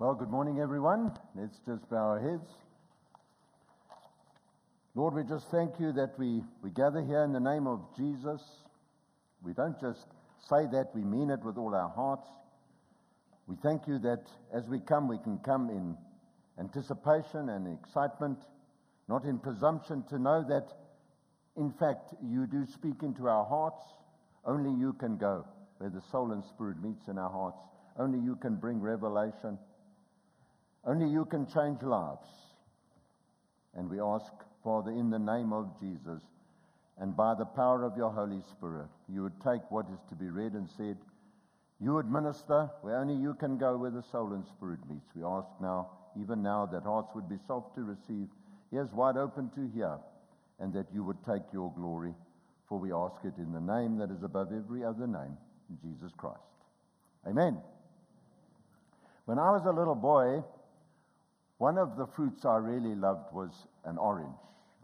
Well, good morning, everyone. Let's just bow our heads. Lord, we just thank you that we, we gather here in the name of Jesus. We don't just say that, we mean it with all our hearts. We thank you that as we come, we can come in anticipation and excitement, not in presumption, to know that, in fact, you do speak into our hearts. Only you can go where the soul and spirit meets in our hearts. Only you can bring revelation. Only you can change lives. And we ask, Father, in the name of Jesus, and by the power of your Holy Spirit, you would take what is to be read and said. You would minister where only you can go where the soul and spirit meets. We ask now, even now, that hearts would be soft to receive, ears wide open to hear, and that you would take your glory. For we ask it in the name that is above every other name, Jesus Christ. Amen. When I was a little boy, one of the fruits I really loved was an orange.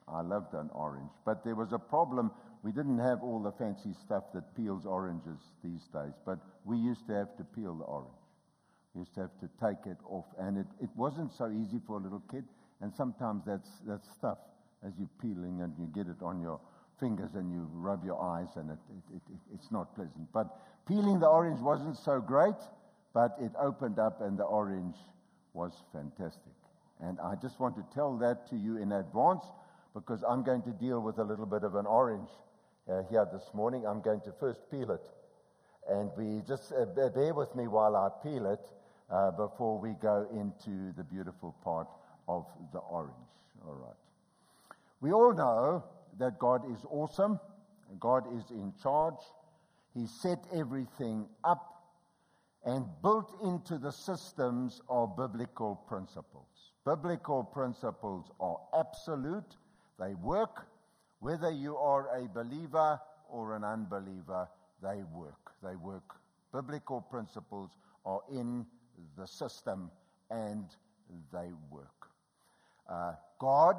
I loved an orange. But there was a problem. We didn't have all the fancy stuff that peels oranges these days, but we used to have to peel the orange. We used to have to take it off, and it, it wasn't so easy for a little kid. And sometimes that's, that's stuff as you're peeling and you get it on your fingers and you rub your eyes, and it, it, it, it's not pleasant. But peeling the orange wasn't so great, but it opened up, and the orange was fantastic. And I just want to tell that to you in advance because I'm going to deal with a little bit of an orange uh, here this morning. I'm going to first peel it. And we just uh, bear with me while I peel it uh, before we go into the beautiful part of the orange. All right. We all know that God is awesome, God is in charge. He set everything up and built into the systems of biblical principles. Biblical principles are absolute they work. Whether you are a believer or an unbeliever, they work. They work. Biblical principles are in the system and they work. Uh, God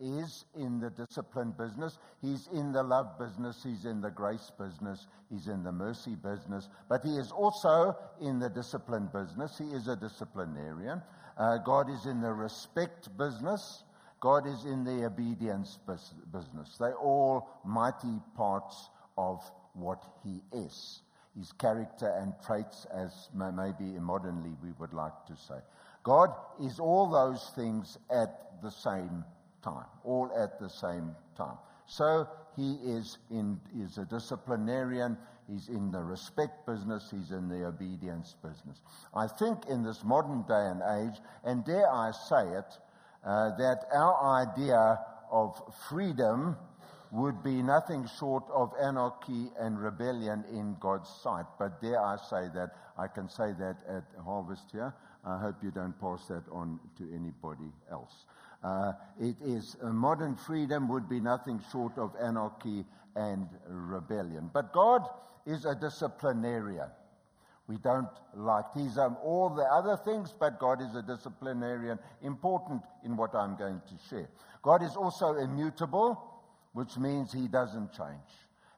is in the discipline business. He's in the love business. He's in the grace business. He's in the mercy business. But he is also in the discipline business. He is a disciplinarian. Uh, God is in the respect business. God is in the obedience business. They're all mighty parts of what He is. His character and traits, as maybe modernly we would like to say. God is all those things at the same time, all at the same time. So he is, in, is a disciplinarian, he's in the respect business, he's in the obedience business. I think in this modern day and age, and dare I say it, uh, that our idea of freedom would be nothing short of anarchy and rebellion in God's sight. But dare I say that, I can say that at Harvest here. I hope you don't pass that on to anybody else. Uh, it is uh, modern freedom would be nothing short of anarchy and rebellion. But God is a disciplinarian. We don't like these are all the other things, but God is a disciplinarian, important in what I'm going to share. God is also immutable, which means He doesn't change.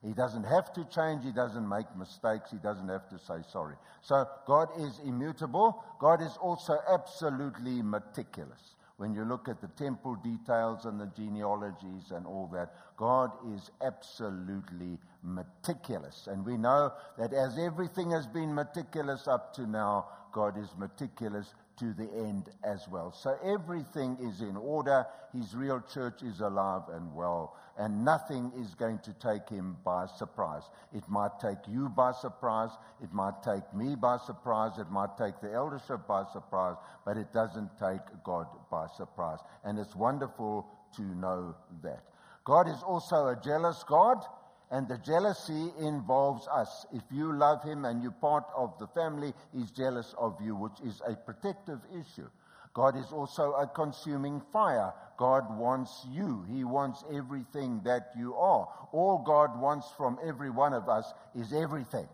He doesn't have to change. He doesn't make mistakes. He doesn't have to say sorry. So God is immutable. God is also absolutely meticulous. When you look at the temple details and the genealogies and all that, God is absolutely meticulous. And we know that as everything has been meticulous up to now, God is meticulous to the end as well. So everything is in order. His real church is alive and well, and nothing is going to take him by surprise. It might take you by surprise, it might take me by surprise, it might take the eldership by surprise, but it doesn't take God by surprise. And it's wonderful to know that. God is also a jealous God. And the jealousy involves us. If you love him and you're part of the family, he's jealous of you, which is a protective issue. God is also a consuming fire. God wants you. He wants everything that you are. All God wants from every one of us is everything.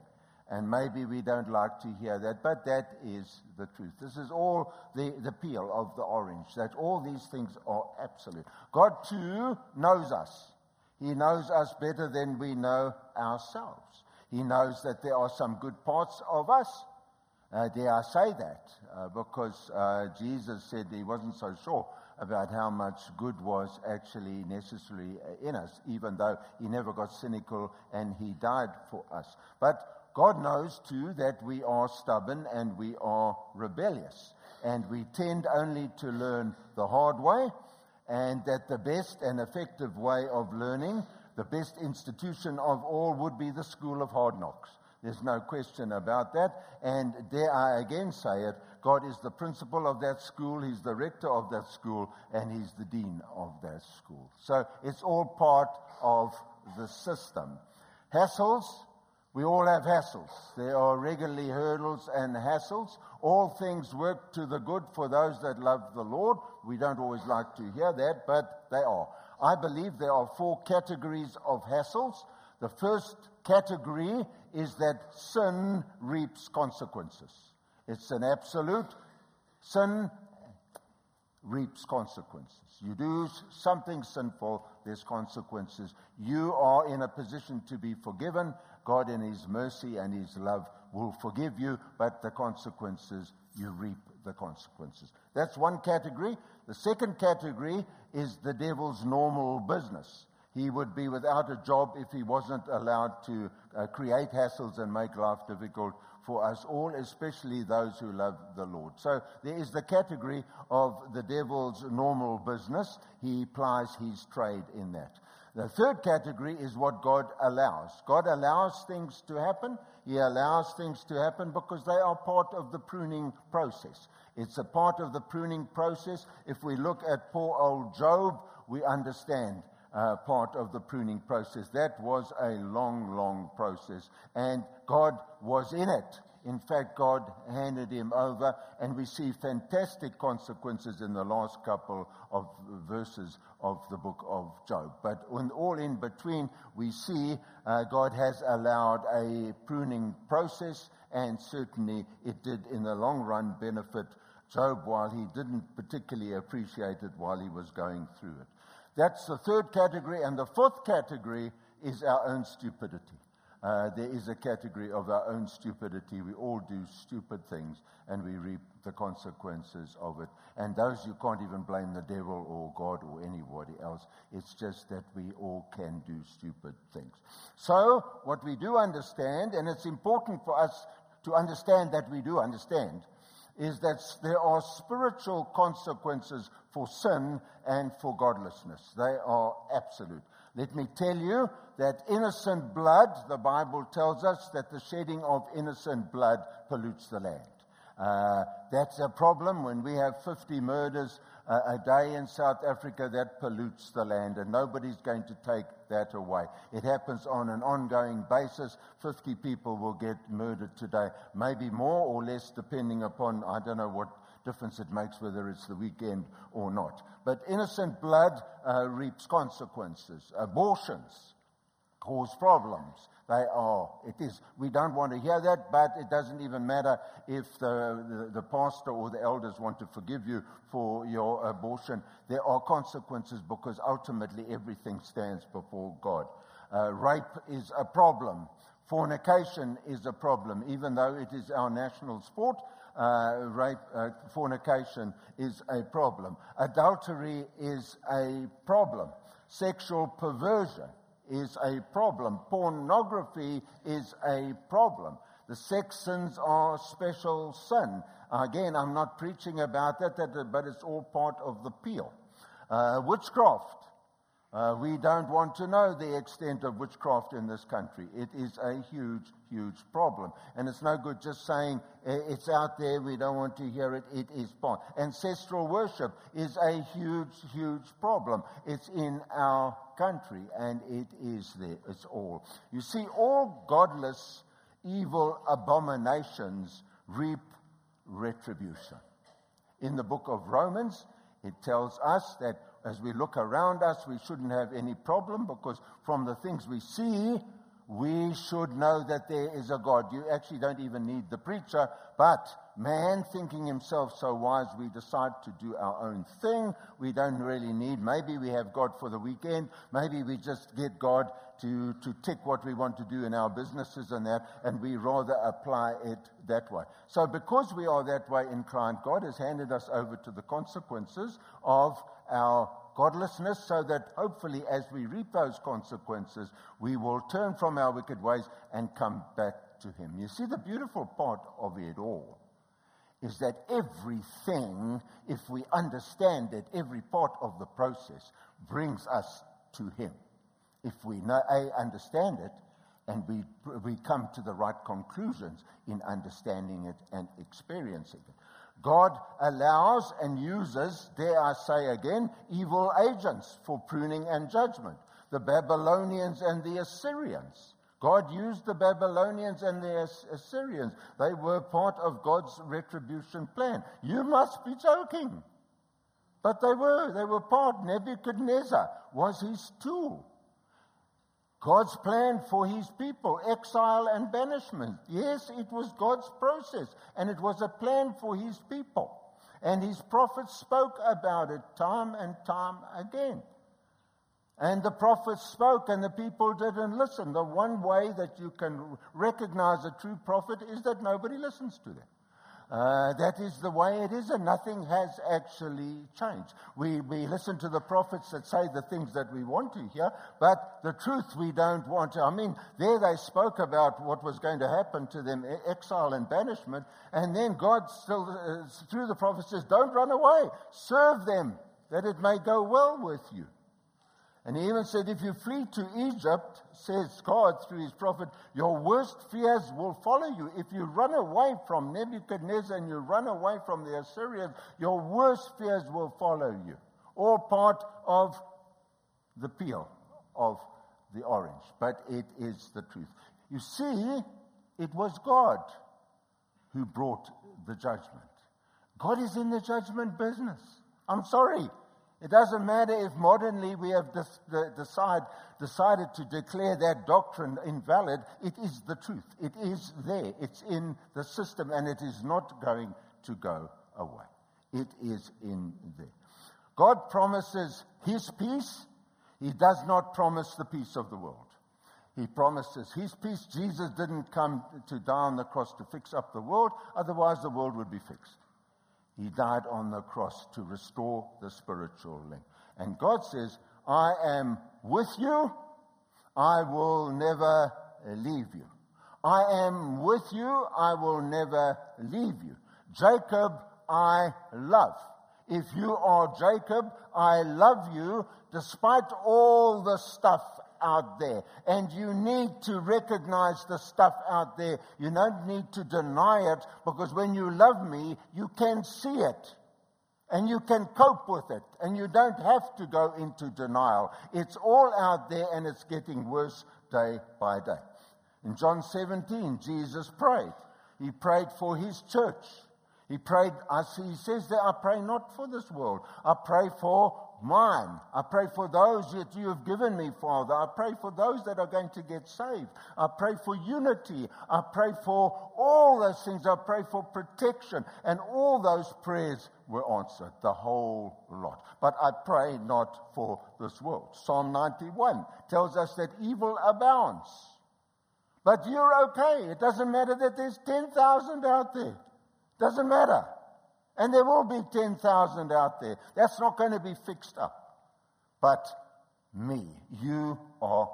And maybe we don't like to hear that, but that is the truth. This is all the, the peel of the orange, that all these things are absolute. God, too, knows us. He knows us better than we know ourselves. He knows that there are some good parts of us, Uh, dare I say that? Uh, because uh, Jesus said he wasn't so sure about how much good was actually necessary in us, even though he never got cynical and he died for us. But God knows too that we are stubborn and we are rebellious, and we tend only to learn the hard way, and that the best and effective way of learning, the best institution of all, would be the school of hard knocks. There's no question about that. And dare I again say it, God is the principal of that school, He's the rector of that school, and He's the dean of that school. So it's all part of the system. Hassles, we all have hassles. There are regularly hurdles and hassles. All things work to the good for those that love the Lord. We don't always like to hear that, but they are. I believe there are four categories of hassles. The first category is that sin reaps consequences. It's an absolute. Sin reaps consequences. You do something sinful, there's consequences. You are in a position to be forgiven. God, in His mercy and His love, will forgive you, but the consequences, you reap the consequences. That's one category. The second category is the devil's normal business. He would be without a job if he wasn't allowed to uh, create hassles and make life difficult for us all, especially those who love the Lord. So there is the category of the devil's normal business. He plies his trade in that. The third category is what God allows. God allows things to happen. He allows things to happen because they are part of the pruning process. It's a part of the pruning process. If we look at poor old Job, we understand uh, part of the pruning process. That was a long, long process, and God was in it. In fact, God handed him over, and we see fantastic consequences in the last couple of verses of the book of Job. But in, all in between, we see uh, God has allowed a pruning process, and certainly it did, in the long run, benefit Job while he didn't particularly appreciate it while he was going through it. That's the third category. And the fourth category is our own stupidity. Uh, there is a category of our own stupidity. We all do stupid things and we reap the consequences of it. And those you can't even blame the devil or God or anybody else. It's just that we all can do stupid things. So, what we do understand, and it's important for us to understand that we do understand, is that there are spiritual consequences for sin and for godlessness. They are absolute. Let me tell you that innocent blood, the Bible tells us that the shedding of innocent blood pollutes the land. Uh, that's a problem when we have 50 murders a day in South Africa that pollutes the land, and nobody's going to take that away. It happens on an ongoing basis. 50 people will get murdered today, maybe more or less, depending upon, I don't know what difference it makes whether it's the weekend or not. But innocent blood uh, reaps consequences. Abortions cause problems. They are. It is. We don't want to hear that, but it doesn't even matter if the, the, the, pastor or the elders want to forgive you for your abortion. There are consequences because ultimately everything stands before God. Uh, rape is a problem. Fornication is a problem, even though it is our national sport. Uh, rape, uh, fornication is a problem. Adultery is a problem. Sexual perversion is a problem. Pornography is a problem. The sex sins are special sin. Again, I'm not preaching about that, but it's all part of the peel. Uh, witchcraft. Uh, we don't want to know the extent of witchcraft in this country. It is a huge, huge problem. And it's no good just saying it's out there, we don't want to hear it, it is part. Ancestral worship is a huge, huge problem. It's in our country and it is there. It's all. You see, all godless, evil abominations reap retribution. In the book of Romans, it tells us that as we look around us, we shouldn't have any problem because from the things we see, we should know that there is a God. You actually don't even need the preacher, but man thinking himself so wise, we decide to do our own thing. We don't really need, maybe we have God for the weekend. Maybe we just get God to, to tick what we want to do in our businesses and that, and we rather apply it that way. So, because we are that way inclined, God has handed us over to the consequences of our godlessness, so that hopefully, as we reap those consequences, we will turn from our wicked ways and come back to Him. You see, the beautiful part of it all is that everything, if we understand it, every part of the process brings us to Him. If we know, A, understand it, and we, we come to the right conclusions in understanding it and experiencing it. God allows and uses, dare I say again, evil agents for pruning and judgment. The Babylonians and the Assyrians. God used the Babylonians and the Assyrians. They were part of God's retribution plan. You must be joking. But they were. They were part. Nebuchadnezzar was his tool. God's plan for his people, exile and banishment. Yes, it was God's process, and it was a plan for his people. And his prophets spoke about it time and time again. And the prophets spoke, and the people didn't listen. The one way that you can recognize a true prophet is that nobody listens to them. Uh, that is the way it is, and nothing has actually changed. We, we listen to the prophets that say the things that we want to hear, but the truth we don't want to. I mean, there they spoke about what was going to happen to them exile and banishment, and then God still, uh, through the prophets, says, Don't run away, serve them, that it may go well with you. And he even said, If you flee to Egypt, says God through his prophet, your worst fears will follow you. If you run away from Nebuchadnezzar and you run away from the Assyrians, your worst fears will follow you. All part of the peel of the orange. But it is the truth. You see, it was God who brought the judgment. God is in the judgment business. I'm sorry. It doesn't matter if modernly we have decide, decided to declare that doctrine invalid. It is the truth. It is there. It's in the system and it is not going to go away. It is in there. God promises his peace. He does not promise the peace of the world. He promises his peace. Jesus didn't come to die on the cross to fix up the world, otherwise, the world would be fixed. He died on the cross to restore the spiritual link. And God says, I am with you. I will never leave you. I am with you. I will never leave you. Jacob, I love. If you are Jacob, I love you despite all the stuff out there. And you need to recognize the stuff out there. You don't need to deny it because when you love me, you can see it. And you can cope with it. And you don't have to go into denial. It's all out there and it's getting worse day by day. In John 17, Jesus prayed. He prayed for his church. He prayed, he says there, I pray not for this world. I pray for mine. I pray for those that you have given me, Father. I pray for those that are going to get saved. I pray for unity. I pray for all those things. I pray for protection. And all those prayers were answered, the whole lot. But I pray not for this world. Psalm 91 tells us that evil abounds. But you're okay. It doesn't matter that there's 10,000 out there. Doesn't matter. And there will be 10,000 out there. That's not going to be fixed up. But me, you are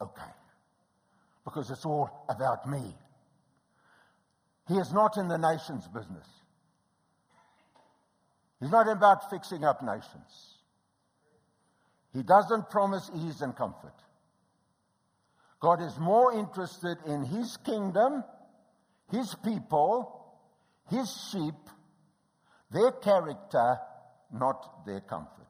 okay. Because it's all about me. He is not in the nation's business. He's not about fixing up nations. He doesn't promise ease and comfort. God is more interested in His kingdom, His people, His sheep, their character, not their comfort.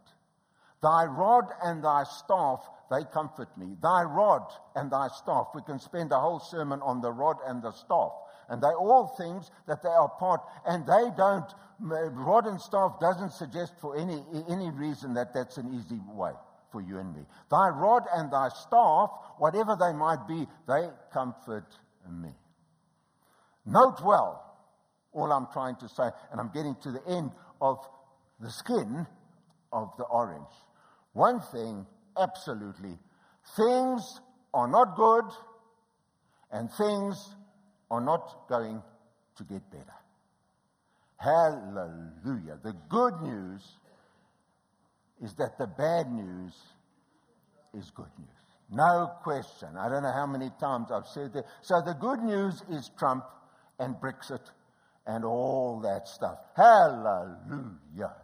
Thy rod and thy staff, they comfort me. Thy rod and thy staff. We can spend a whole sermon on the rod and the staff. And they're all things that they are part, and they don't, rod and staff doesn't suggest for any, any reason that that's an easy way for you and me. Thy rod and thy staff, whatever they might be, they comfort me. Note well, all I'm trying to say. And I'm getting to the end of the skin of the orange. One thing, absolutely, things are not good and things are not going to get better. Hallelujah. The good news is that the bad news is good news. No question. I don't know how many times I've said that. So the good news is Trump and Brexit and all that stuff. Hallelujah.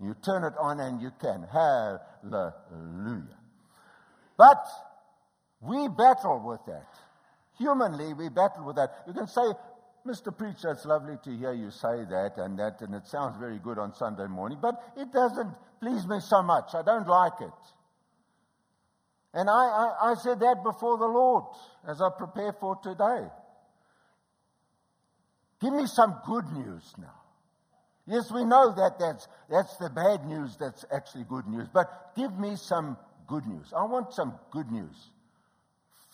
You turn it on and you can. Hallelujah. But we battle with that. Humanly, we battle with that. You can say, Mr. Preacher, it's lovely to hear you say that and that, and it sounds very good on Sunday morning, but it doesn't please me so much. I don't like it. And I, I, I said that before the Lord as I prepare for today. Give me some good news now. Yes, we know that that's, that's the bad news that's actually good news, but give me some good news. I want some good news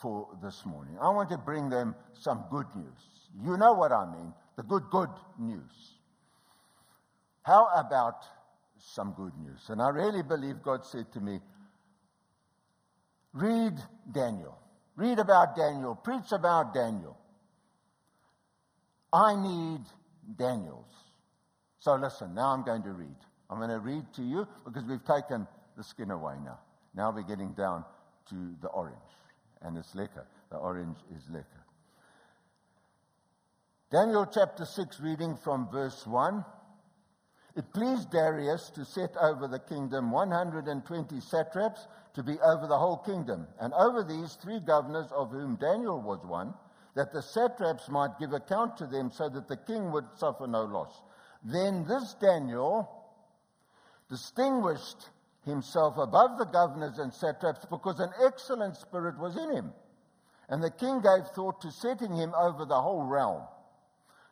for this morning. I want to bring them some good news. You know what I mean the good, good news. How about some good news? And I really believe God said to me, Read Daniel. Read about Daniel. Preach about Daniel. I need Daniels. So listen, now I'm going to read. I'm going to read to you because we've taken the skin away now. Now we're getting down to the orange. And it's liquor. The orange is liquor. Daniel chapter 6, reading from verse 1. It pleased Darius to set over the kingdom 120 satraps to be over the whole kingdom, and over these three governors, of whom Daniel was one, that the satraps might give account to them so that the king would suffer no loss. Then this Daniel distinguished himself above the governors and satraps because an excellent spirit was in him. And the king gave thought to setting him over the whole realm.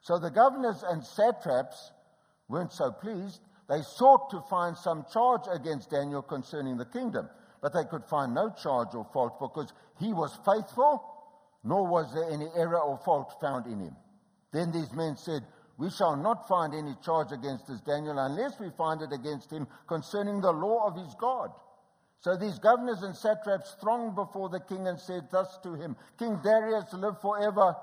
So the governors and satraps weren't so pleased. They sought to find some charge against Daniel concerning the kingdom, but they could find no charge or fault because he was faithful, nor was there any error or fault found in him. Then these men said, We shall not find any charge against this Daniel unless we find it against him concerning the law of his God. So these governors and satraps thronged before the king and said thus to him King Darius, live forever.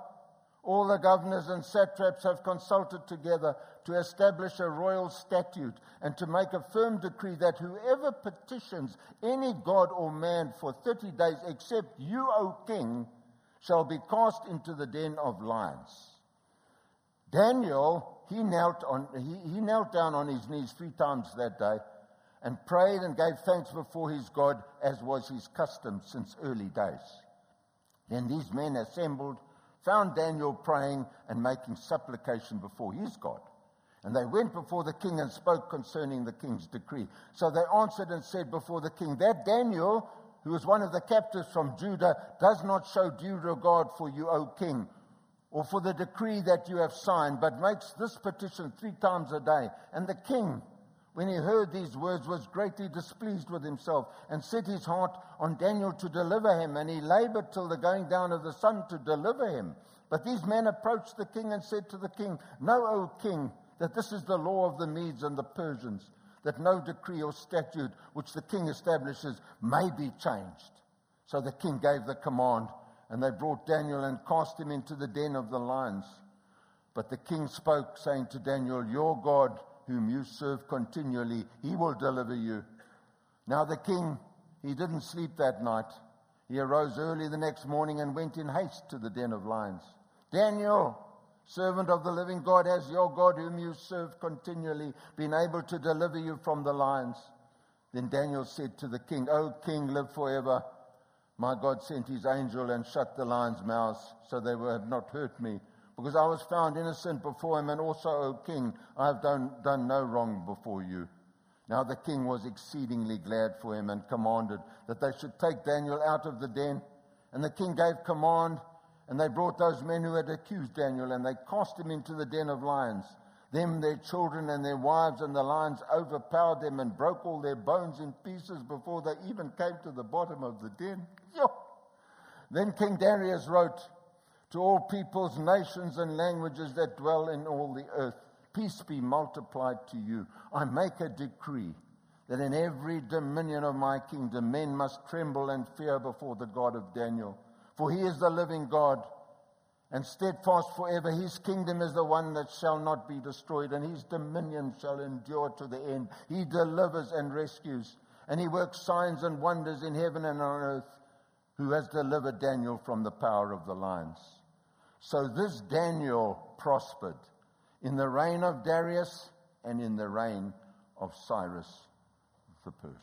All the governors and satraps have consulted together to establish a royal statute and to make a firm decree that whoever petitions any god or man for 30 days except you, O king, shall be cast into the den of lions. Daniel, he knelt, on, he, he knelt down on his knees three times that day and prayed and gave thanks before his God, as was his custom since early days. Then these men assembled found Daniel praying and making supplication before his God. And they went before the king and spoke concerning the king's decree. So they answered and said before the king, That Daniel, who was one of the captives from Judah, does not show due regard for you, O king, or for the decree that you have signed, but makes this petition three times a day. And the king, when he heard these words, was greatly displeased with himself and set his heart on Daniel to deliver him. And he labored till the going down of the sun to deliver him. But these men approached the king and said to the king, Know, O king, that this is the law of the Medes and the Persians, that no decree or statute which the king establishes may be changed. So the king gave the command, and they brought Daniel and cast him into the den of the lions. But the king spoke, saying to Daniel, Your God, whom you serve continually, he will deliver you. Now the king, he didn't sleep that night. He arose early the next morning and went in haste to the den of lions. Daniel, servant of the living God, has your God, whom you serve continually, been able to deliver you from the lions? Then Daniel said to the king, O king, live forever. My God sent his angel and shut the lions' mouths so they would not hurt me because I was found innocent before him, and also, O king, I have done, done no wrong before you. Now the king was exceedingly glad for him and commanded that they should take Daniel out of the den. And the king gave command, and they brought those men who had accused Daniel, and they cast him into the den of lions. Them, their children, and their wives, and the lions overpowered them and broke all their bones in pieces before they even came to the bottom of the den. Then King Darius wrote, to all peoples, nations, and languages that dwell in all the earth. Peace be multiplied to you. I make a decree that in every dominion of my kingdom men must tremble and fear before the God of Daniel. For he is the living God and steadfast forever. His kingdom is the one that shall not be destroyed, and his dominion shall endure to the end. He delivers and rescues, and he works signs and wonders in heaven and on earth, who has delivered Daniel from the power of the lions. So this Daniel prospered in the reign of Darius and in the reign of Cyrus the Persian.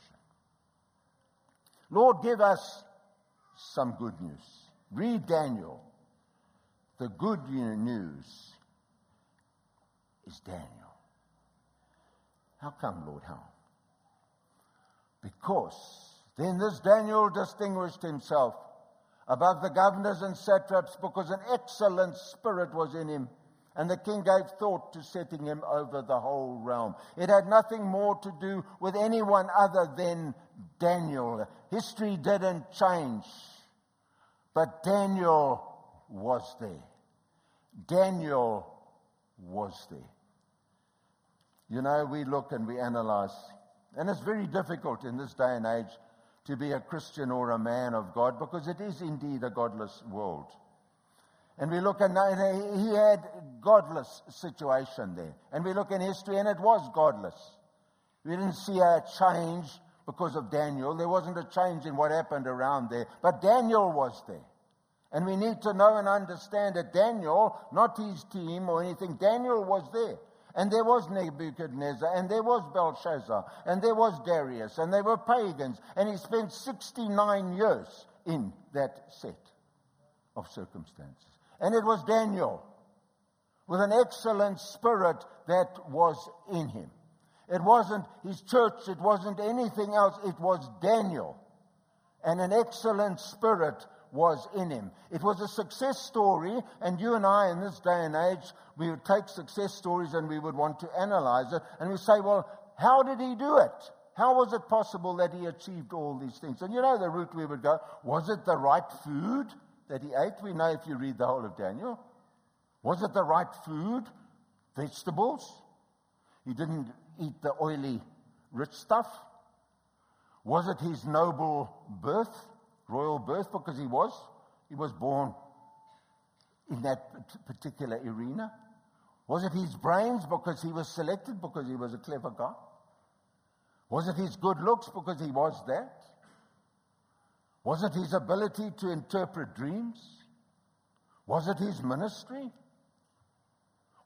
Lord, give us some good news. Read Daniel. The good news is Daniel. How come, Lord? How? Because then this Daniel distinguished himself above the governors and satraps because an excellent spirit was in him. And the king gave thought to setting him over the whole realm. It had nothing more to do with anyone other than Daniel. History didn't change, but Daniel was there. Daniel was there. You know, we look and we analyze, and it's very difficult in this day and age to be a Christian or a man of God because it is indeed a godless world. And we look and he had godless situation there. And we look in history and it was godless. We didn't see a change because of Daniel. There wasn't a change in what happened around there. But Daniel was there. And we need to know and understand that Daniel, not his team or anything, Daniel was there. And there was Nebuchadnezzar, and there was Belshazzar, and there was Darius, and they were pagans. And he spent 69 years in that set of circumstances. And it was Daniel with an excellent spirit that was in him. It wasn't his church, it wasn't anything else, it was Daniel. And an excellent spirit was in him. It was a success story, and you and I, in this day and age, we would take success stories and we would want to analyze it, and we say, well, how did he do it? How was it possible that he achieved all these things? And you know the route we would go. Was it the right food that he ate? We know if you read the whole of Daniel. Was it the right food? Vegetables? He didn't eat the oily, rich stuff. Was it his noble birth? royal birth because he was. He was born in that particular arena. Was it his brains because he was selected because he was a clever guy? Was it his good looks because he was that? Was it his ability to interpret dreams? Was it his ministry?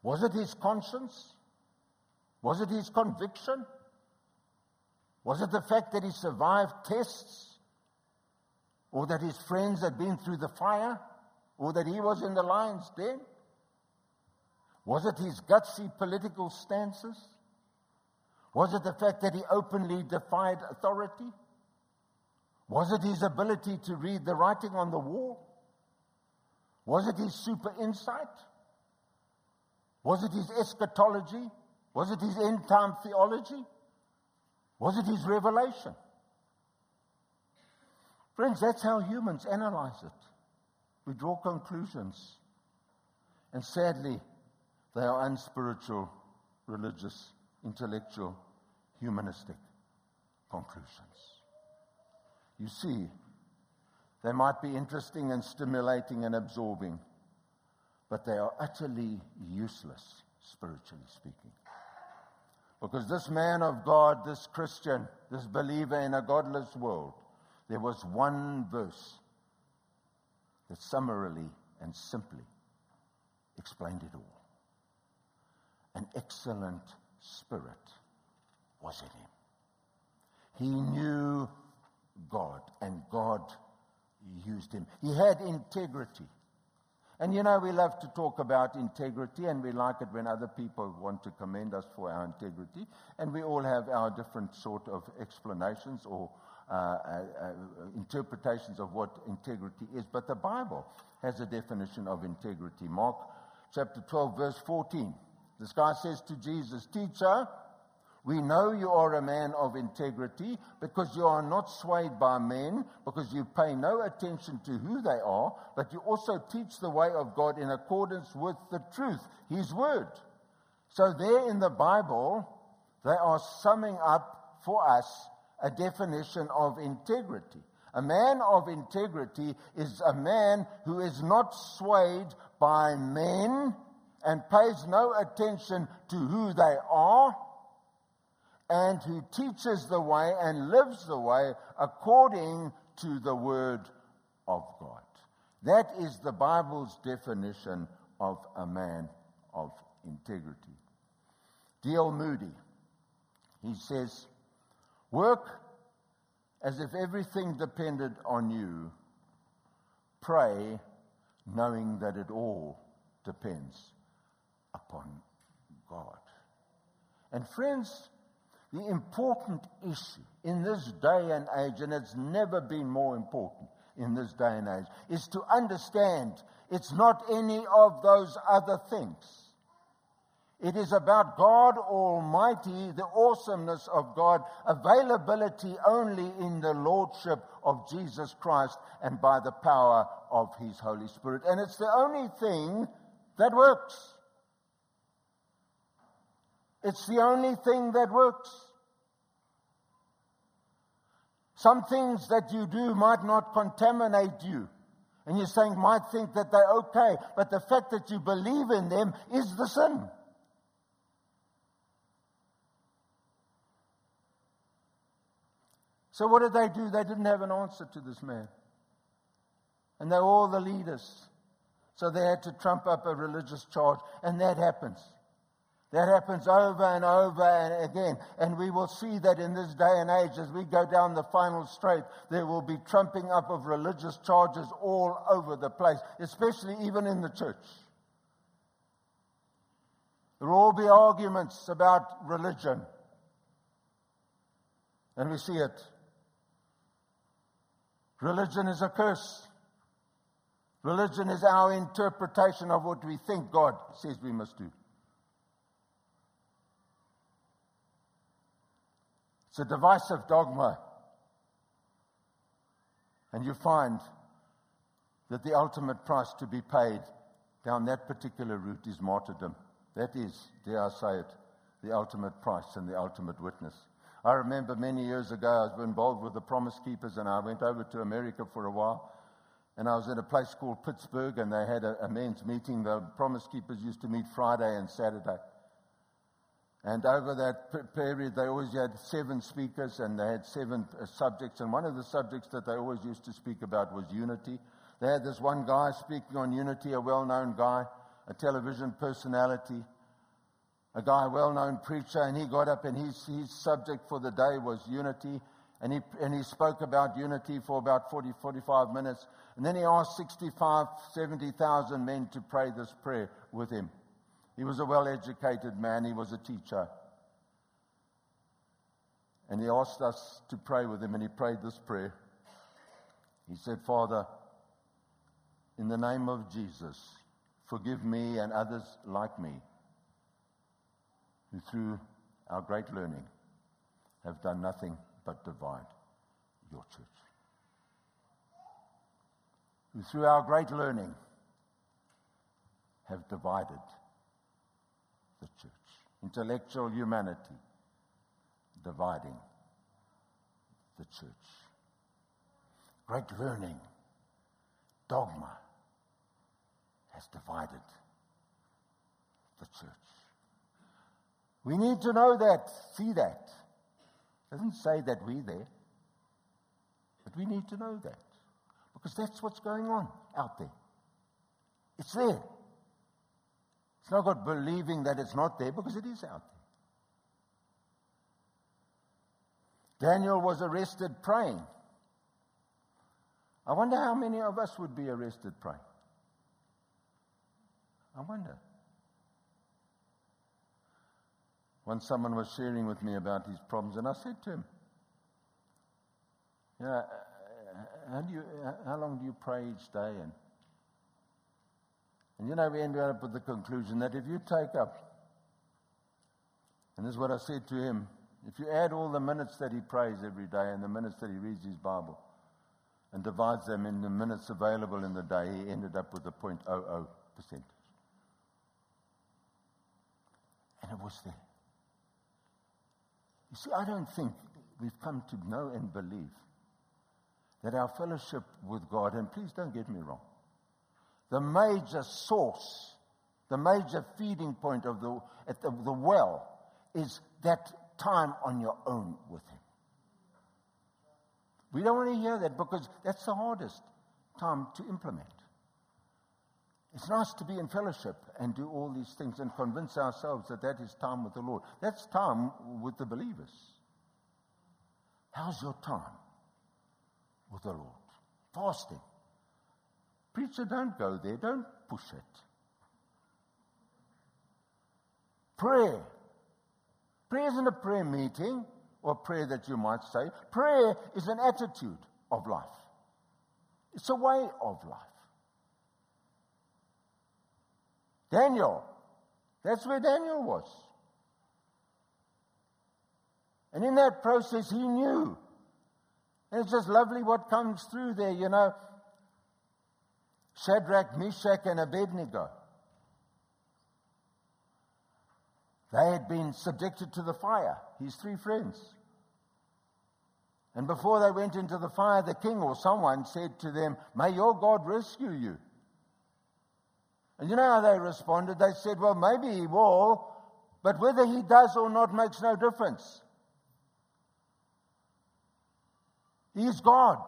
Was it his conscience? Was it his conviction? Was it the fact that he survived tests? or that his friends had been through the fire, or that he was in the lion's den? Was it his gutsy political stances? Was it the fact that he openly defied authority? Was it his ability to read the writing on the wall? Was it his super insight? Was it his eschatology? Was it his end time theology? Was it his revelation? Friends, that's how humans analyze it. We draw conclusions. And sadly, they are unspiritual, religious, intellectual, humanistic conclusions. You see, they might be interesting and stimulating and absorbing, but they are utterly useless, spiritually speaking. Because this man of God, this Christian, this believer in a godless world, there was one verse that summarily and simply explained it all. An excellent spirit was in him. He knew God, and God used him. He had integrity. And you know, we love to talk about integrity, and we like it when other people want to commend us for our integrity. And we all have our different sort of explanations or uh, uh, uh, interpretations of what integrity is. But the Bible has a definition of integrity. Mark chapter 12, verse 14. This guy says to Jesus, Teacher, We know you are a man of integrity because you are not swayed by men, because you pay no attention to who they are, but you also teach the way of God in accordance with the truth, His Word. So, there in the Bible, they are summing up for us a definition of integrity. A man of integrity is a man who is not swayed by men and pays no attention to who they are and who teaches the way and lives the way according to the Word of God. That is the Bible's definition of a man of integrity. D.L. Moody, he says, Work as if everything depended on you. Pray knowing that it all depends upon God. And friends, the important issue in this day and age, and it's never been more important in this day and age, is to understand it's not any of those other things. It is about God Almighty, the awesomeness of God, availability only in the Lordship of Jesus Christ and by the power of His Holy Spirit. And it's the only thing that works. It's the only thing that works. Some things that you do might not contaminate you. And you're saying, might think that they're okay. But the fact that you believe in them is the sin. So, what did they do? They didn't have an answer to this man. And they're all the leaders. So, they had to trump up a religious charge. And that happens. That happens over and over and again. And we will see that in this day and age, as we go down the final straight, there will be trumping up of religious charges all over the place, especially even in the church. There will all be arguments about religion. And we see it. Religion is a curse. Religion is our interpretation of what we think God says we must do. It's a divisive dogma. And you find that the ultimate price to be paid down that particular route is martyrdom. That is, dare I say it, the ultimate price and the ultimate witness. I remember many years ago, I was involved with the Promise Keepers, and I went over to America for a while. And I was in a place called Pittsburgh, and they had a, a men's meeting. The Promise Keepers used to meet Friday and Saturday. And over that period, they always had seven speakers and they had seven uh, subjects. And one of the subjects that they always used to speak about was unity. They had this one guy speaking on unity, a well known guy, a television personality, a guy, a well known preacher. And he got up and his, his subject for the day was unity. And he, and he spoke about unity for about 40, 45 minutes. And then he asked 65, 70,000 men to pray this prayer with him. He was a well educated man, he was a teacher. And he asked us to pray with him, and he prayed this prayer. He said, Father, in the name of Jesus, forgive me and others like me who, through our great learning, have done nothing but divide your church. Who, through our great learning, have divided the church. Intellectual humanity dividing the church. Great learning, dogma has divided the church. We need to know that, see that. It doesn't say that we're there, but we need to know that because that's what's going on out there. It's there. It's not about believing that it's not there because it is out there. Daniel was arrested praying. I wonder how many of us would be arrested praying. I wonder. Once someone was sharing with me about his problems, and I said to him, "You uh, know, uh, how, do you, uh, how long do you pray each day?" And and you know, we ended up with the conclusion that if you take up And this is what I said to him. If you add all the minutes that he prays every day and the minutes that he reads his Bible and divides them in the minutes available in the day, he ended up with a 0.00 percentage. And it was there. You see, I don't think we've come to know and believe that our fellowship with God, and please don't get me wrong, the major source, the major feeding point of the, at the, the well is that time on your own with Him. We don't want to hear that because that's the hardest time to implement. It's nice to be in fellowship and do all these things and convince ourselves that that is time with the Lord. That's time with the believers. How's your time with the Lord? Fasting. Preacher, don't go there. Don't push it. Prayer. Prayer isn't a prayer meeting or prayer that you might say. Prayer is an attitude of life, it's a way of life. Daniel, that's where Daniel was. And in that process, he knew. And it's just lovely what comes through there, you know. Shadrach, Meshach, and Abednego. They had been subjected to the fire, his three friends. And before they went into the fire, the king or someone said to them, May your God rescue you. And you know how they responded? They said, Well, maybe he will, but whether he does or not makes no difference. He is God.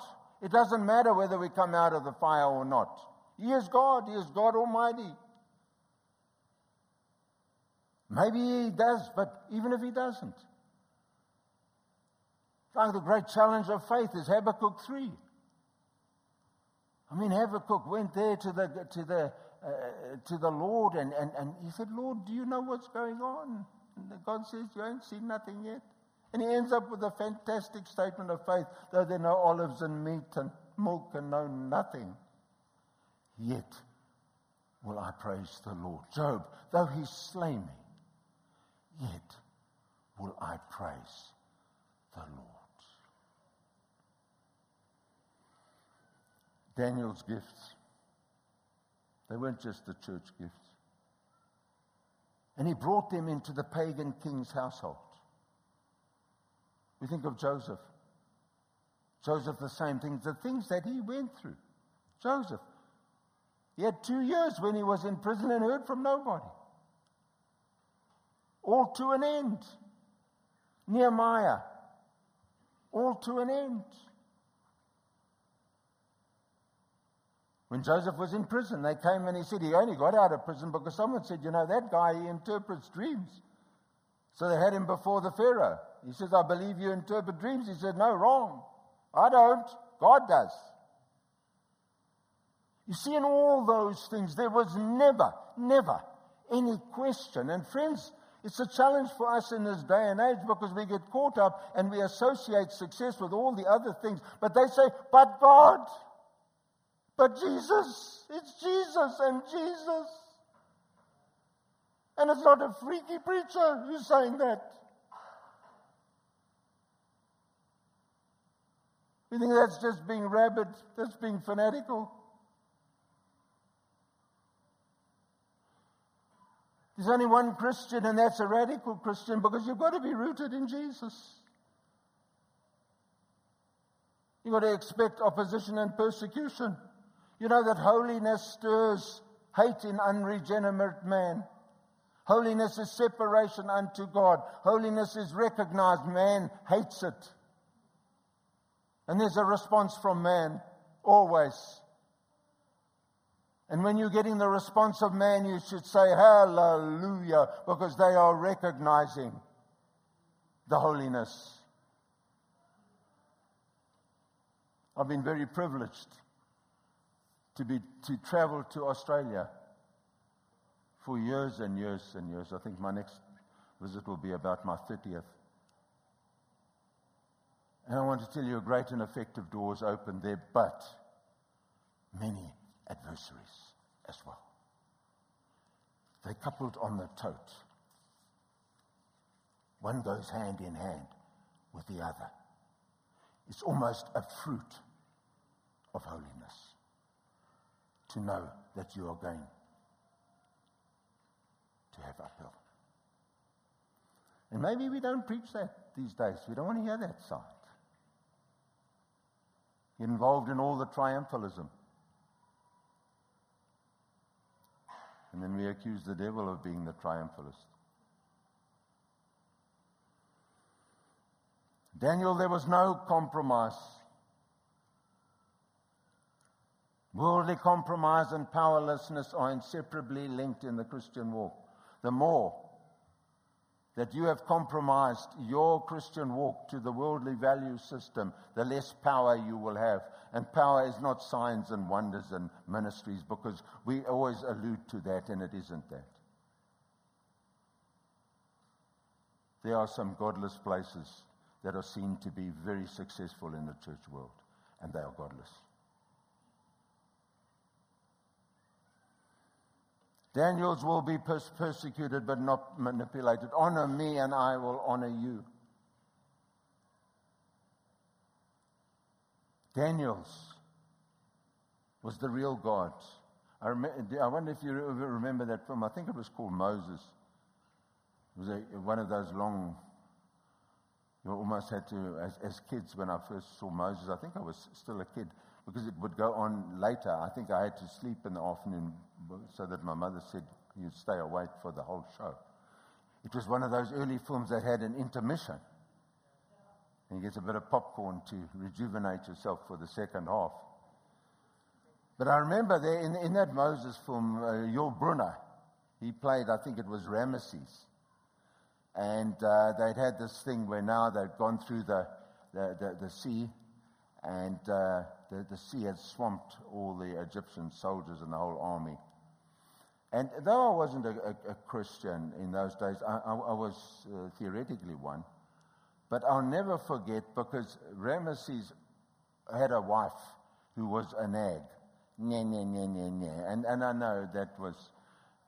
It doesn't matter whether we come out of the fire or not. He is God. He is God Almighty. Maybe he does, but even if he doesn't. Like the great challenge of faith is Habakkuk 3. I mean, Habakkuk went there to the, to the, uh, to the Lord and, and, and he said, Lord, do you know what's going on? And God says, You ain't seen nothing yet. And he ends up with a fantastic statement of faith, though there are no olives and meat and milk and no nothing. Yet will I praise the Lord. Job, though he slay me, yet will I praise the Lord. Daniel's gifts, they weren't just the church gifts. And he brought them into the pagan king's household. We think of Joseph. Joseph, the same things, the things that he went through. Joseph. He had two years when he was in prison and heard from nobody all to an end. Nehemiah, all to an end. When Joseph was in prison, they came and he said he only got out of prison because someone said, You know, that guy, he interprets dreams. So they had him before the Pharaoh. He says, I believe you interpret dreams. He said, No, wrong. I don't. God does. You see, in all those things, there was never, never any question. And friends, it's a challenge for us in this day and age because we get caught up and we associate success with all the other things. But they say, but God, but Jesus, it's Jesus and Jesus. And it's not a freaky preacher who's saying that. We think that's just being rabid, that's being fanatical. There's only one Christian, and that's a radical Christian because you've got to be rooted in Jesus. You've got to expect opposition and persecution. You know that holiness stirs hate in unregenerate man. Holiness is separation unto God. Holiness is recognized. Man hates it. And there's a response from man, always. And when you're getting the response of man, you should say hallelujah because they are recognizing the holiness. I've been very privileged to, be, to travel to Australia for years and years and years. I think my next visit will be about my 30th. And I want to tell you a great and effective doors open there, but many adversaries as well. They coupled on the tote. One goes hand in hand with the other. It's almost a fruit of holiness to know that you are going to have uphill. And maybe we don't preach that these days. We don't want to hear that side. Involved in all the triumphalism. And then we accuse the devil of being the triumphalist. Daniel, there was no compromise. Worldly compromise and powerlessness are inseparably linked in the Christian walk. The more that you have compromised your Christian walk to the worldly value system, the less power you will have. And power is not signs and wonders and ministries because we always allude to that and it isn't that. There are some godless places that are seen to be very successful in the church world, and they are godless. Daniel's will be pers- persecuted but not manipulated. Honor me, and I will honor you. Daniel's was the real God. I, I wonder if you remember that film. I think it was called Moses. It was a, one of those long you almost had to, as, as kids, when I first saw Moses, I think I was still a kid because it would go on later. I think I had to sleep in the afternoon so that my mother said you'd stay awake for the whole show. It was one of those early films that had an intermission. And get a bit of popcorn to rejuvenate yourself for the second half. But I remember there in, in that Moses film, uh, Yul Brynner, he played, I think it was Ramesses. And uh, they'd had this thing where now they'd gone through the, the, the, the sea, and uh, the, the sea had swamped all the Egyptian soldiers and the whole army. And though I wasn't a, a, a Christian in those days, I, I, I was uh, theoretically one. But I'll never forget because Ramesses had a wife who was a nag. Nye, nye, nye, nye, nye. And, and I know that was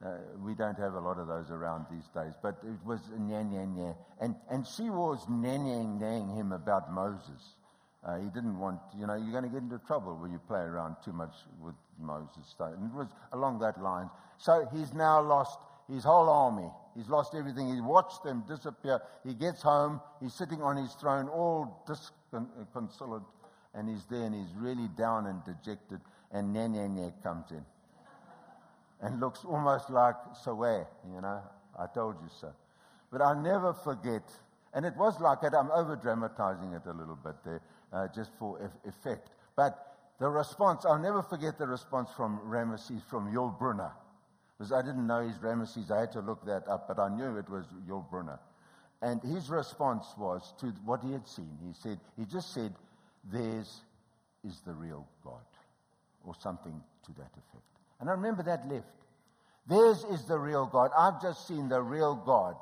uh, we don't have a lot of those around these days, but it was nya, nya, nya. And, and she was nannying him about Moses. Uh, he didn't want, you know, you're going to get into trouble when you play around too much with Moses. And it was along that line. So he's now lost his whole army. He's lost everything. He watched them disappear. He gets home. He's sitting on his throne, all disconsolate. And he's there and he's really down and dejected. And Nya comes in and looks almost like Sawe, you know. I told you so. But I'll never forget, and it was like that. I'm over dramatizing it a little bit there, uh, just for effect. But the response, I'll never forget the response from Ramesses, from Yul Brynner. Because I didn't know he's Ramesses. I had to look that up, but I knew it was Yul Brynner. And his response was to what he had seen. He said, he just said, Theirs is the real God, or something to that effect. And I remember that left. Theirs is the real God. I've just seen the real God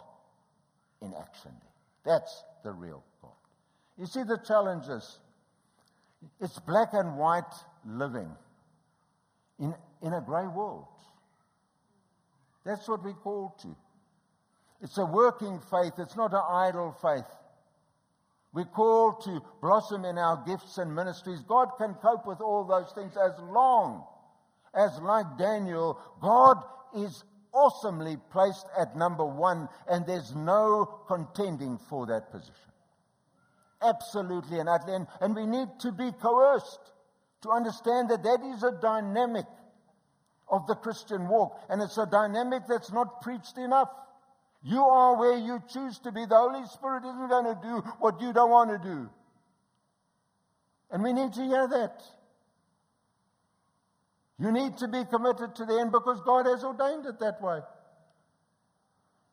in action. That's the real God. You see the challenges. It's black and white living in, in a grey world. That's what we're called to. It's a working faith, it's not an idle faith. We're called to blossom in our gifts and ministries. God can cope with all those things as long as, like Daniel, God is awesomely placed at number one, and there's no contending for that position. Absolutely and utterly. And, and we need to be coerced to understand that that is a dynamic of the Christian walk, and it's a dynamic that's not preached enough. You are where you choose to be. The Holy Spirit isn't going to do what you don't want to do. And we need to hear that. You need to be committed to the end because God has ordained it that way.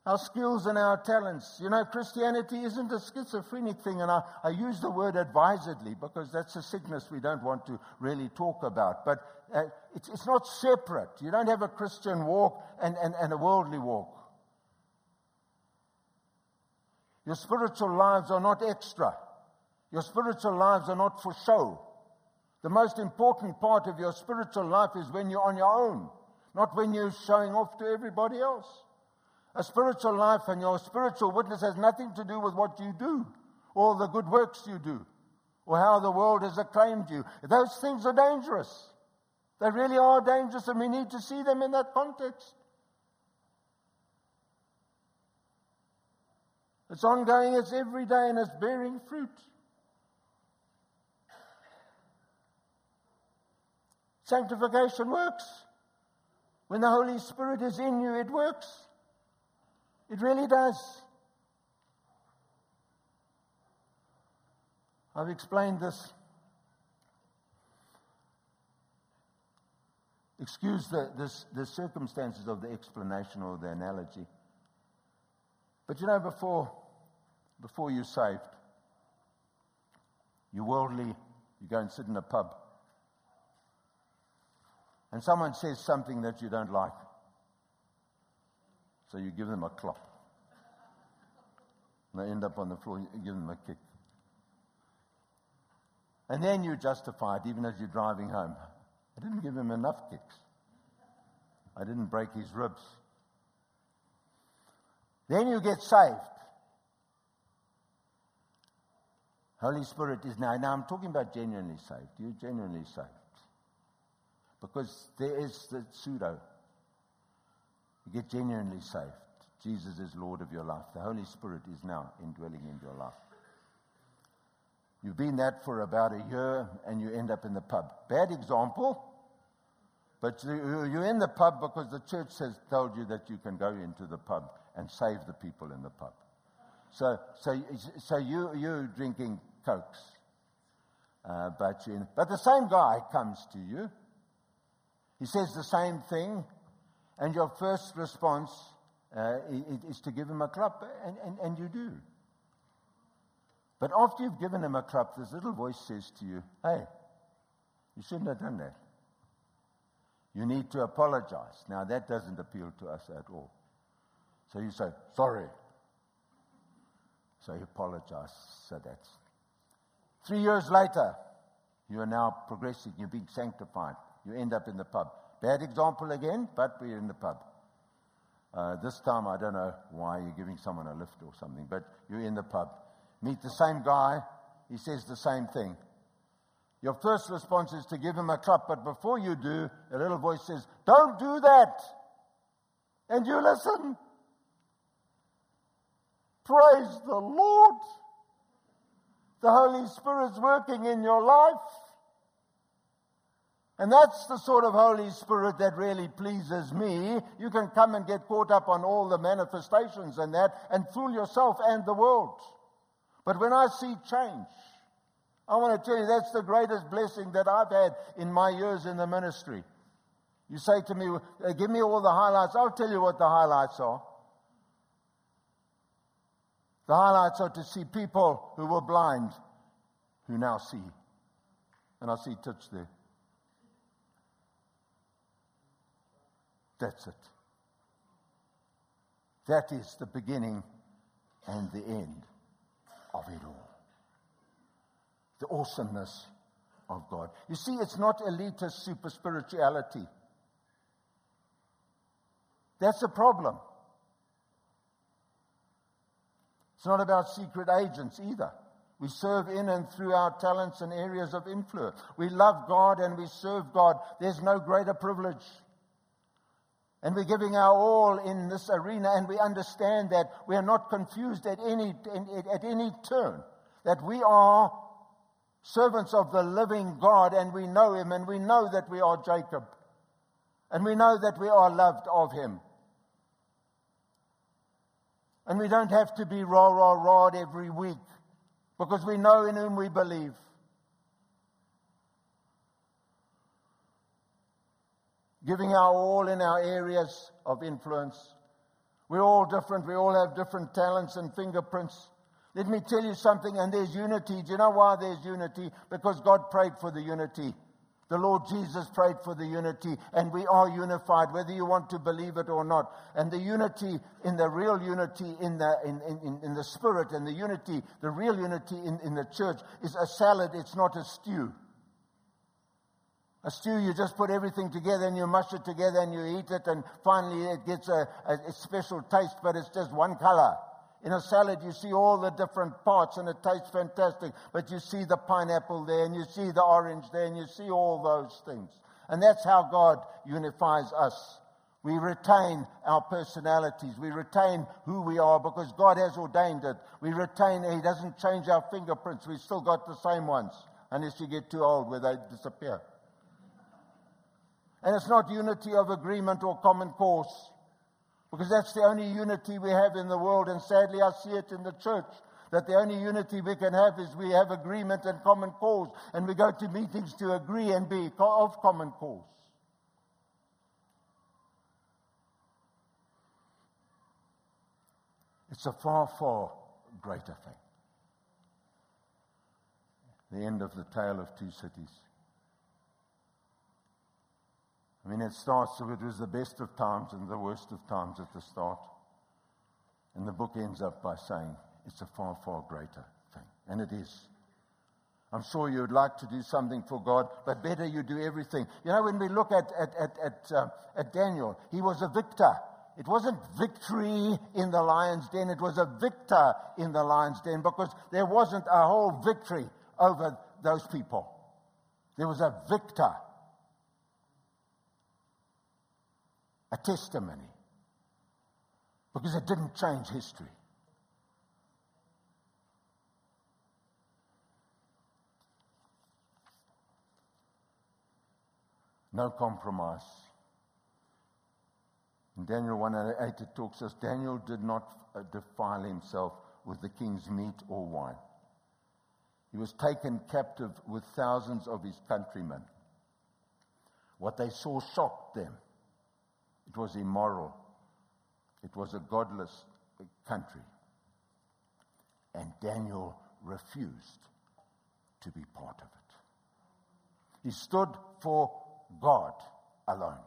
Our skills and our talents. You know, Christianity isn't a schizophrenic thing, and I, I use the word advisedly because that's a sickness we don't want to really talk about. But uh, it's, it's not separate. You don't have a Christian walk and, and, and a worldly walk. Your spiritual lives are not extra. Your spiritual lives are not for show. The most important part of your spiritual life is when you're on your own, not when you're showing off to everybody else. A spiritual life and your spiritual witness has nothing to do with what you do or the good works you do or how the world has acclaimed you. Those things are dangerous. They really are dangerous, and we need to see them in that context. It's ongoing, it's every day, and it's bearing fruit. Sanctification works. When the Holy Spirit is in you, it works. It really does. I've explained this. Excuse the, this, the circumstances of the explanation or the analogy. But you know, before, before you're saved, you're worldly, you go and sit in a pub, and someone says something that you don't like. So you give them a clop. And they end up on the floor, you give them a kick. And then you justify it, even as you're driving home. I didn't give him enough kicks. I didn't break his ribs. Then you get saved. Holy Spirit is now. Now I'm talking about genuinely saved. You're genuinely saved. Because there is the pseudo. You get genuinely saved. Jesus is Lord of your life. The Holy Spirit is now indwelling in your life. You've been that for about a year and you end up in the pub. Bad example, but you're in the pub because the church has told you that you can go into the pub and save the people in the pub. So, so, so you, you're drinking Cokes. Uh, but, you, but the same guy comes to you. He says the same thing, and your first response uh, is to give him a clap, and, and, and you do. But after you've given him a clap, this little voice says to you, Hey, you shouldn't have done that. You need to apologize. Now, that doesn't appeal to us at all. So you say, Sorry. So you apologize. So that's. Three years later, you are now progressing. You've been sanctified. You end up in the pub. Bad example again, but we're in the pub. Uh, this time, I don't know why you're giving someone a lift or something, but you're in the pub meet the same guy, he says the same thing. Your first response is to give him a clap, but before you do, a little voice says, Don't do that. And you listen. Praise the Lord. The Holy Spirit's working in your life. And that's the sort of Holy Spirit that really pleases me. You can come and get caught up on all the manifestations and that and fool yourself and the world. But when I see change, I want to tell you that's the greatest blessing that I've had in my years in the ministry. You say to me, uh, Give me all the highlights. I'll tell you what the highlights are. The highlights are to see people who were blind who now see. And I see touch there. That's it. That is the beginning and the end of it all. The awesomeness of God. You see, it's not elitist super spirituality. That's a problem. It's not about secret agents either. We serve in and through our talents and areas of influence. We love God and we serve God. There's no greater privilege. And we're giving our all in this arena, and we understand that we are not confused at any, at any turn, that we are servants of the living God, and we know Him, and we know that we are Jacob, and we know that we are loved of Him. And we don't have to be rah, rah, rah every week because we know in whom we believe. Giving our all in our areas of influence. We're all different. We all have different talents and fingerprints. Let me tell you something, and there's unity. Do you know why there's unity? Because God prayed for the unity. The Lord Jesus prayed for the unity, and we are unified, whether you want to believe it or not. And the unity, in the real unity in the, in, in, in the spirit, and the unity, the real unity in, in the church, is a salad, it's not a stew. A stew, you just put everything together and you mush it together and you eat it, and finally it gets a, a, special taste, but it's just one color. In a salad, you see all the different parts and it tastes fantastic, but you see the pineapple there and you see the orange there and you see all those things. And that's how God unifies us. We retain our personalities. We retain who we are because God has ordained it. We retain, He doesn't change our fingerprints. We've still got the same ones unless you get too old where they disappear. And it's not unity of agreement or common cause. Because that's the only unity we have in the world, and sadly I see it in the church. That the only unity we can have is we have agreement and common cause, and we go to meetings to agree and be of common cause. It's a far, far greater thing. The end of the tale of two cities. I mean, it starts, so it was the best of times and the worst of times at the start. And the book ends up by saying it's a far, far greater thing. And it is. I'm sure you'd like to do something for God, but better you do everything. You know, when we look at, at, at, at, uh, at Daniel, he was a victor. It wasn't victory in the lion's den, it was a victor in the lion's den because there wasn't a whole victory over those people. There was a victor a testimony because it didn't change history. No compromise. In Daniel 1 8, it talks us Daniel did not uh, defile himself with the king's meat or wine. He was taken captive with thousands of his countrymen. What they saw shocked them. It was immoral. It was a godless country. And Daniel refused to be part of it. He stood for God alone.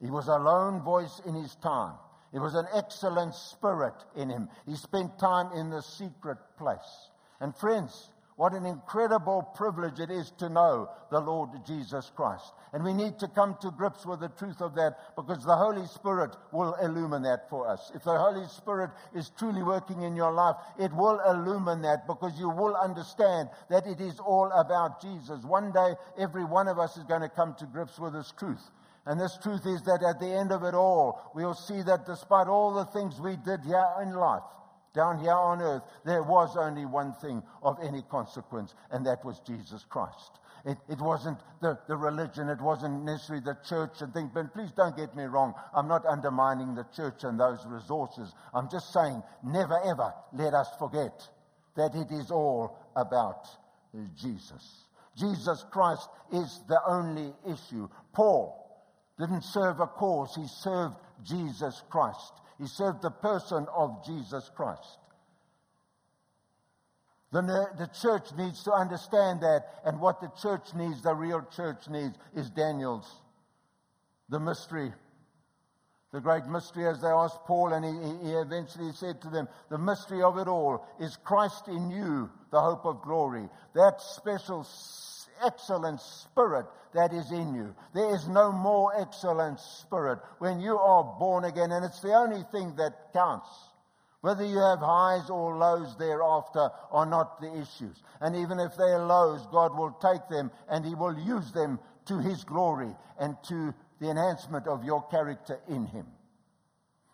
He was a lone voice in his time. It was an excellent spirit in him. He spent time in the secret place. And friends, what an incredible privilege it is to know the Lord Jesus Christ. And we need to come to grips with the truth of that because the Holy Spirit will illumine that for us. If the Holy Spirit is truly working in your life, it will illumine that because you will understand that it is all about Jesus. One day, every one of us is going to come to grips with this truth. And this truth is that at the end of it all, we'll see that despite all the things we did here in life, down here on earth, there was only one thing of any consequence, and that was Jesus Christ. It, it wasn't the, the religion, it wasn't necessarily the church and things. But please don't get me wrong. I'm not undermining the church and those resources. I'm just saying, never ever let us forget that it is all about Jesus. Jesus Christ is the only issue. Paul didn't serve a cause, he served Jesus Christ. He served the person of Jesus Christ. The, the church needs to understand that, and what the church needs, the real church needs, is Daniel's. The mystery. The great mystery, as they asked Paul, and he, he eventually said to them, The mystery of it all is Christ in you, the hope of glory. That special excellent spirit that is in you. There is no more excellent spirit when you are born again, and it's the only thing that counts. Whether you have highs or lows thereafter are not the issues. And even if they're lows, God will take them and He will use them to His glory and to the enhancement of your character in Him.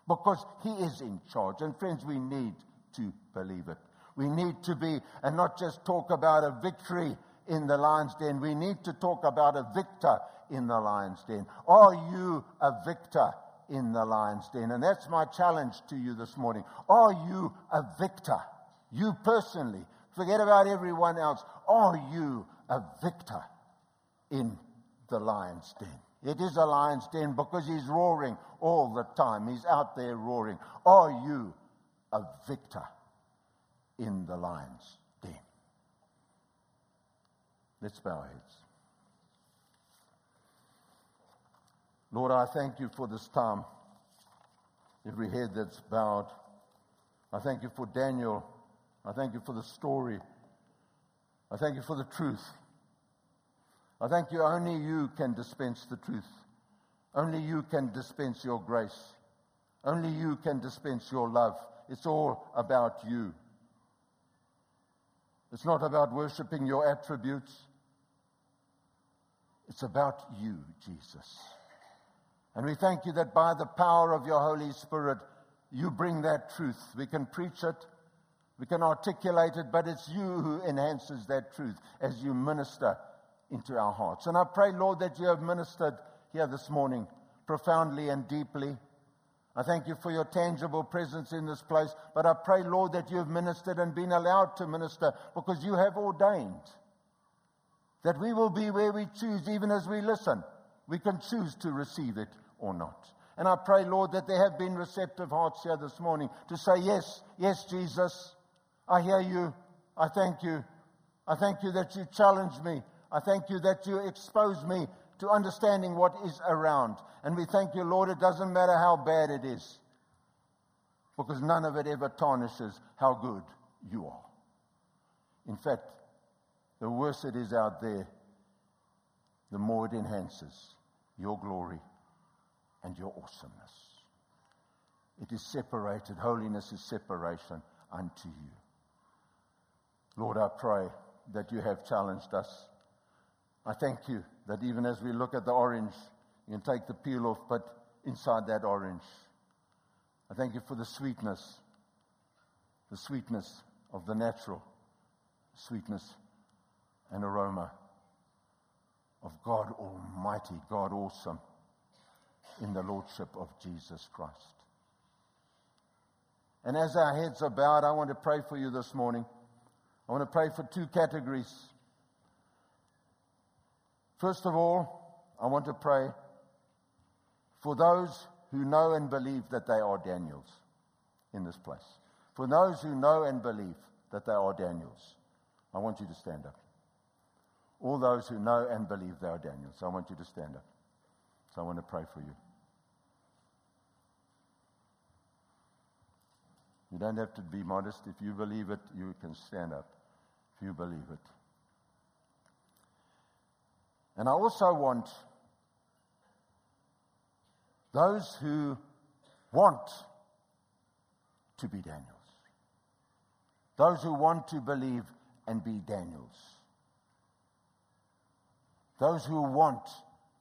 Because He is in charge. And friends, we need to believe it. We need to be, and not just talk about a victory in the lion's den. We need to talk about a victor in the lion's den. Are you a victor in the lion's den? And that's my challenge to you this morning. Are you a victor? You personally. Forget about everyone else. Are you a victor in the lion's den? It is a lion's den because he's roaring all the time. He's out there roaring. Are you a victor in the lion's Let's bow our heads. Lord, I thank you for this time. Every head that's bowed. I thank you for Daniel. I thank you for the story. I thank you for the truth. I thank you, only you can dispense the truth. Only you can dispense your grace. Only you can dispense your love. It's all about you. It's not about worshiping your attributes. It's about you, Jesus. And we thank you that by the power of your Holy Spirit, you bring that truth. We can preach it, we can articulate it, but it's you who enhances that truth as you minister into our hearts. And I pray, Lord, that you have ministered here this morning profoundly and deeply. I thank you for your tangible presence in this place, but I pray, Lord, that you have ministered and been allowed to minister because you have ordained that we will be where we choose, even as we listen. We can choose to receive it or not. And I pray, Lord, that there have been receptive hearts here this morning to say, Yes, yes, Jesus, I hear you. I thank you. I thank you that you challenge me. I thank you that you expose me to understanding what is around. And we thank you, Lord, it doesn't matter how bad it is, because none of it ever tarnishes how good you are. In fact, the worse it is out there, the more it enhances your glory and your awesomeness. It is separated, holiness is separation unto you. Lord, I pray that you have challenged us. I thank you that even as we look at the orange, you can take the peel off, but inside that orange, I thank you for the sweetness, the sweetness of the natural, sweetness and aroma of God Almighty, God awesome, in the Lordship of Jesus Christ. And as our heads are bowed, I want to pray for you this morning. I want to pray for two categories. First of all, I want to pray for those who know and believe that they are Daniels in this place. For those who know and believe that they are Daniels, I want you to stand up. All those who know and believe they are Daniel. So I want you to stand up. So I want to pray for you. You don't have to be modest. If you believe it, you can stand up. If you believe it. And I also want those who want to be Daniels, those who want to believe and be Daniels, those who want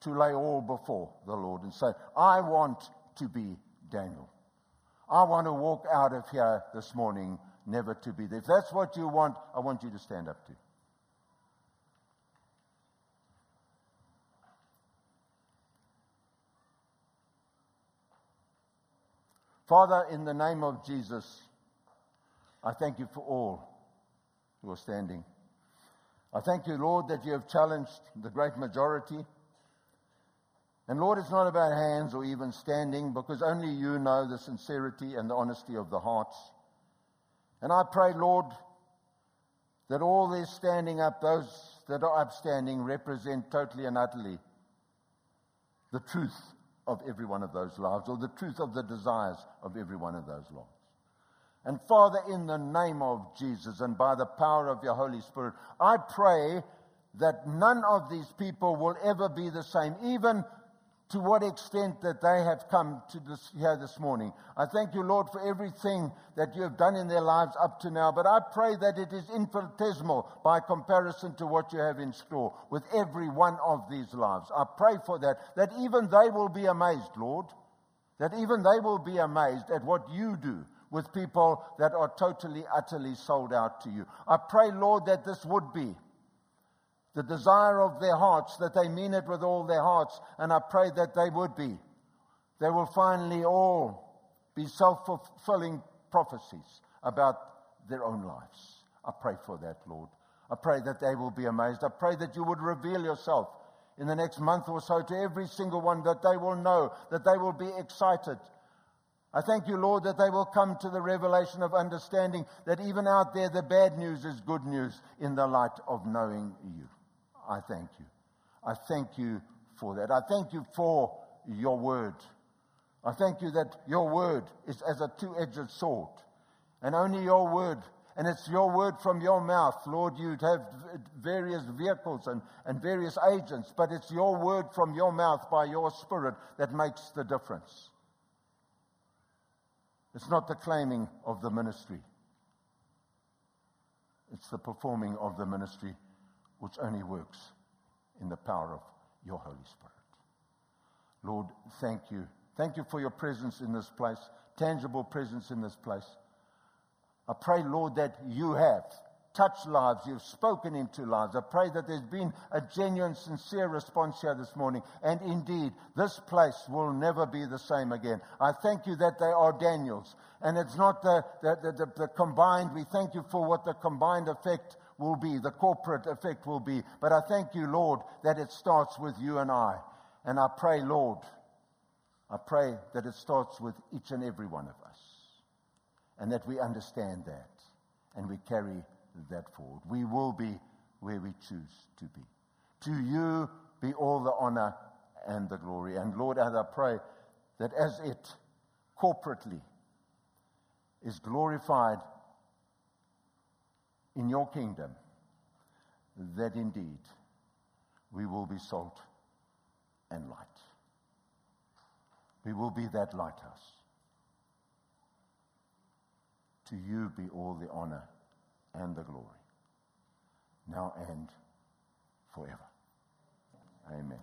to lay all before the Lord and say, I want to be Daniel. I want to walk out of here this morning never to be there. If that's what you want, I want you to stand up to. Father, in the name of Jesus, I thank you for all who are standing. I thank you, Lord, that you have challenged the great majority. And Lord, it's not about hands or even standing because only you know the sincerity and the honesty of the hearts. And I pray, Lord, that all these standing up, those that are upstanding, represent totally and utterly the truth of every one of those lives, or the truth of the desires of every one of those lives. And Father, in the name of Jesus and by the power of your Holy Spirit, I pray that none of these people will ever be the same, even to what extent that they have come to this here this morning. I thank you, Lord, for everything that you have done in their lives up to now, but I pray that it is infinitesimal by comparison to what you have in store with every one of these lives. I pray for that, that even they will be amazed, Lord, that even they will be amazed at what you do with people that are totally, utterly sold out to you. I pray, Lord, that this would be the desire of their hearts, that they mean it with all their hearts, and I pray that they would be. They will finally all be self fulfilling prophecies about their own lives. I pray for that, Lord. I pray that they will be amazed. I pray that you would reveal yourself in the next month or so to every single one, that they will know, that they will be excited. I thank you, Lord, that they will come to the revelation of understanding that even out there, the bad news is good news in the light of knowing you. I thank you. I thank you for that. I thank you for your word. I thank you that your word is as a two edged sword, and only your word And it's your word from your mouth. Lord, you'd have various vehicles and, and various agents, but it's your word from your mouth by your spirit that makes the difference. It's not the claiming of the ministry, it's the performing of the ministry which only works in the power of your Holy Spirit. Lord, thank you. Thank you for your presence in this place, tangible presence in this place. I pray, Lord, that you have touched lives, you've spoken into lives. I pray that there's been a genuine, sincere response here this morning. And indeed, this place will never be the same again. I thank you that they are Daniels. And it's not the, the, the, the, combined, we thank you for what the combined effect will be, the corporate effect will be. But I thank you, Lord, that it starts with you and I. And I pray, Lord, I pray that it starts with each and every one of us. And that we understand that. And we carry that forward. We will be where we choose to be. To you be all the honor and the glory. And Lord, as I pray that as it corporately is glorified in your kingdom, that indeed we will be salt and light. We will be that lighthouse. To you be all the honor and the glory, now and forever. Amen.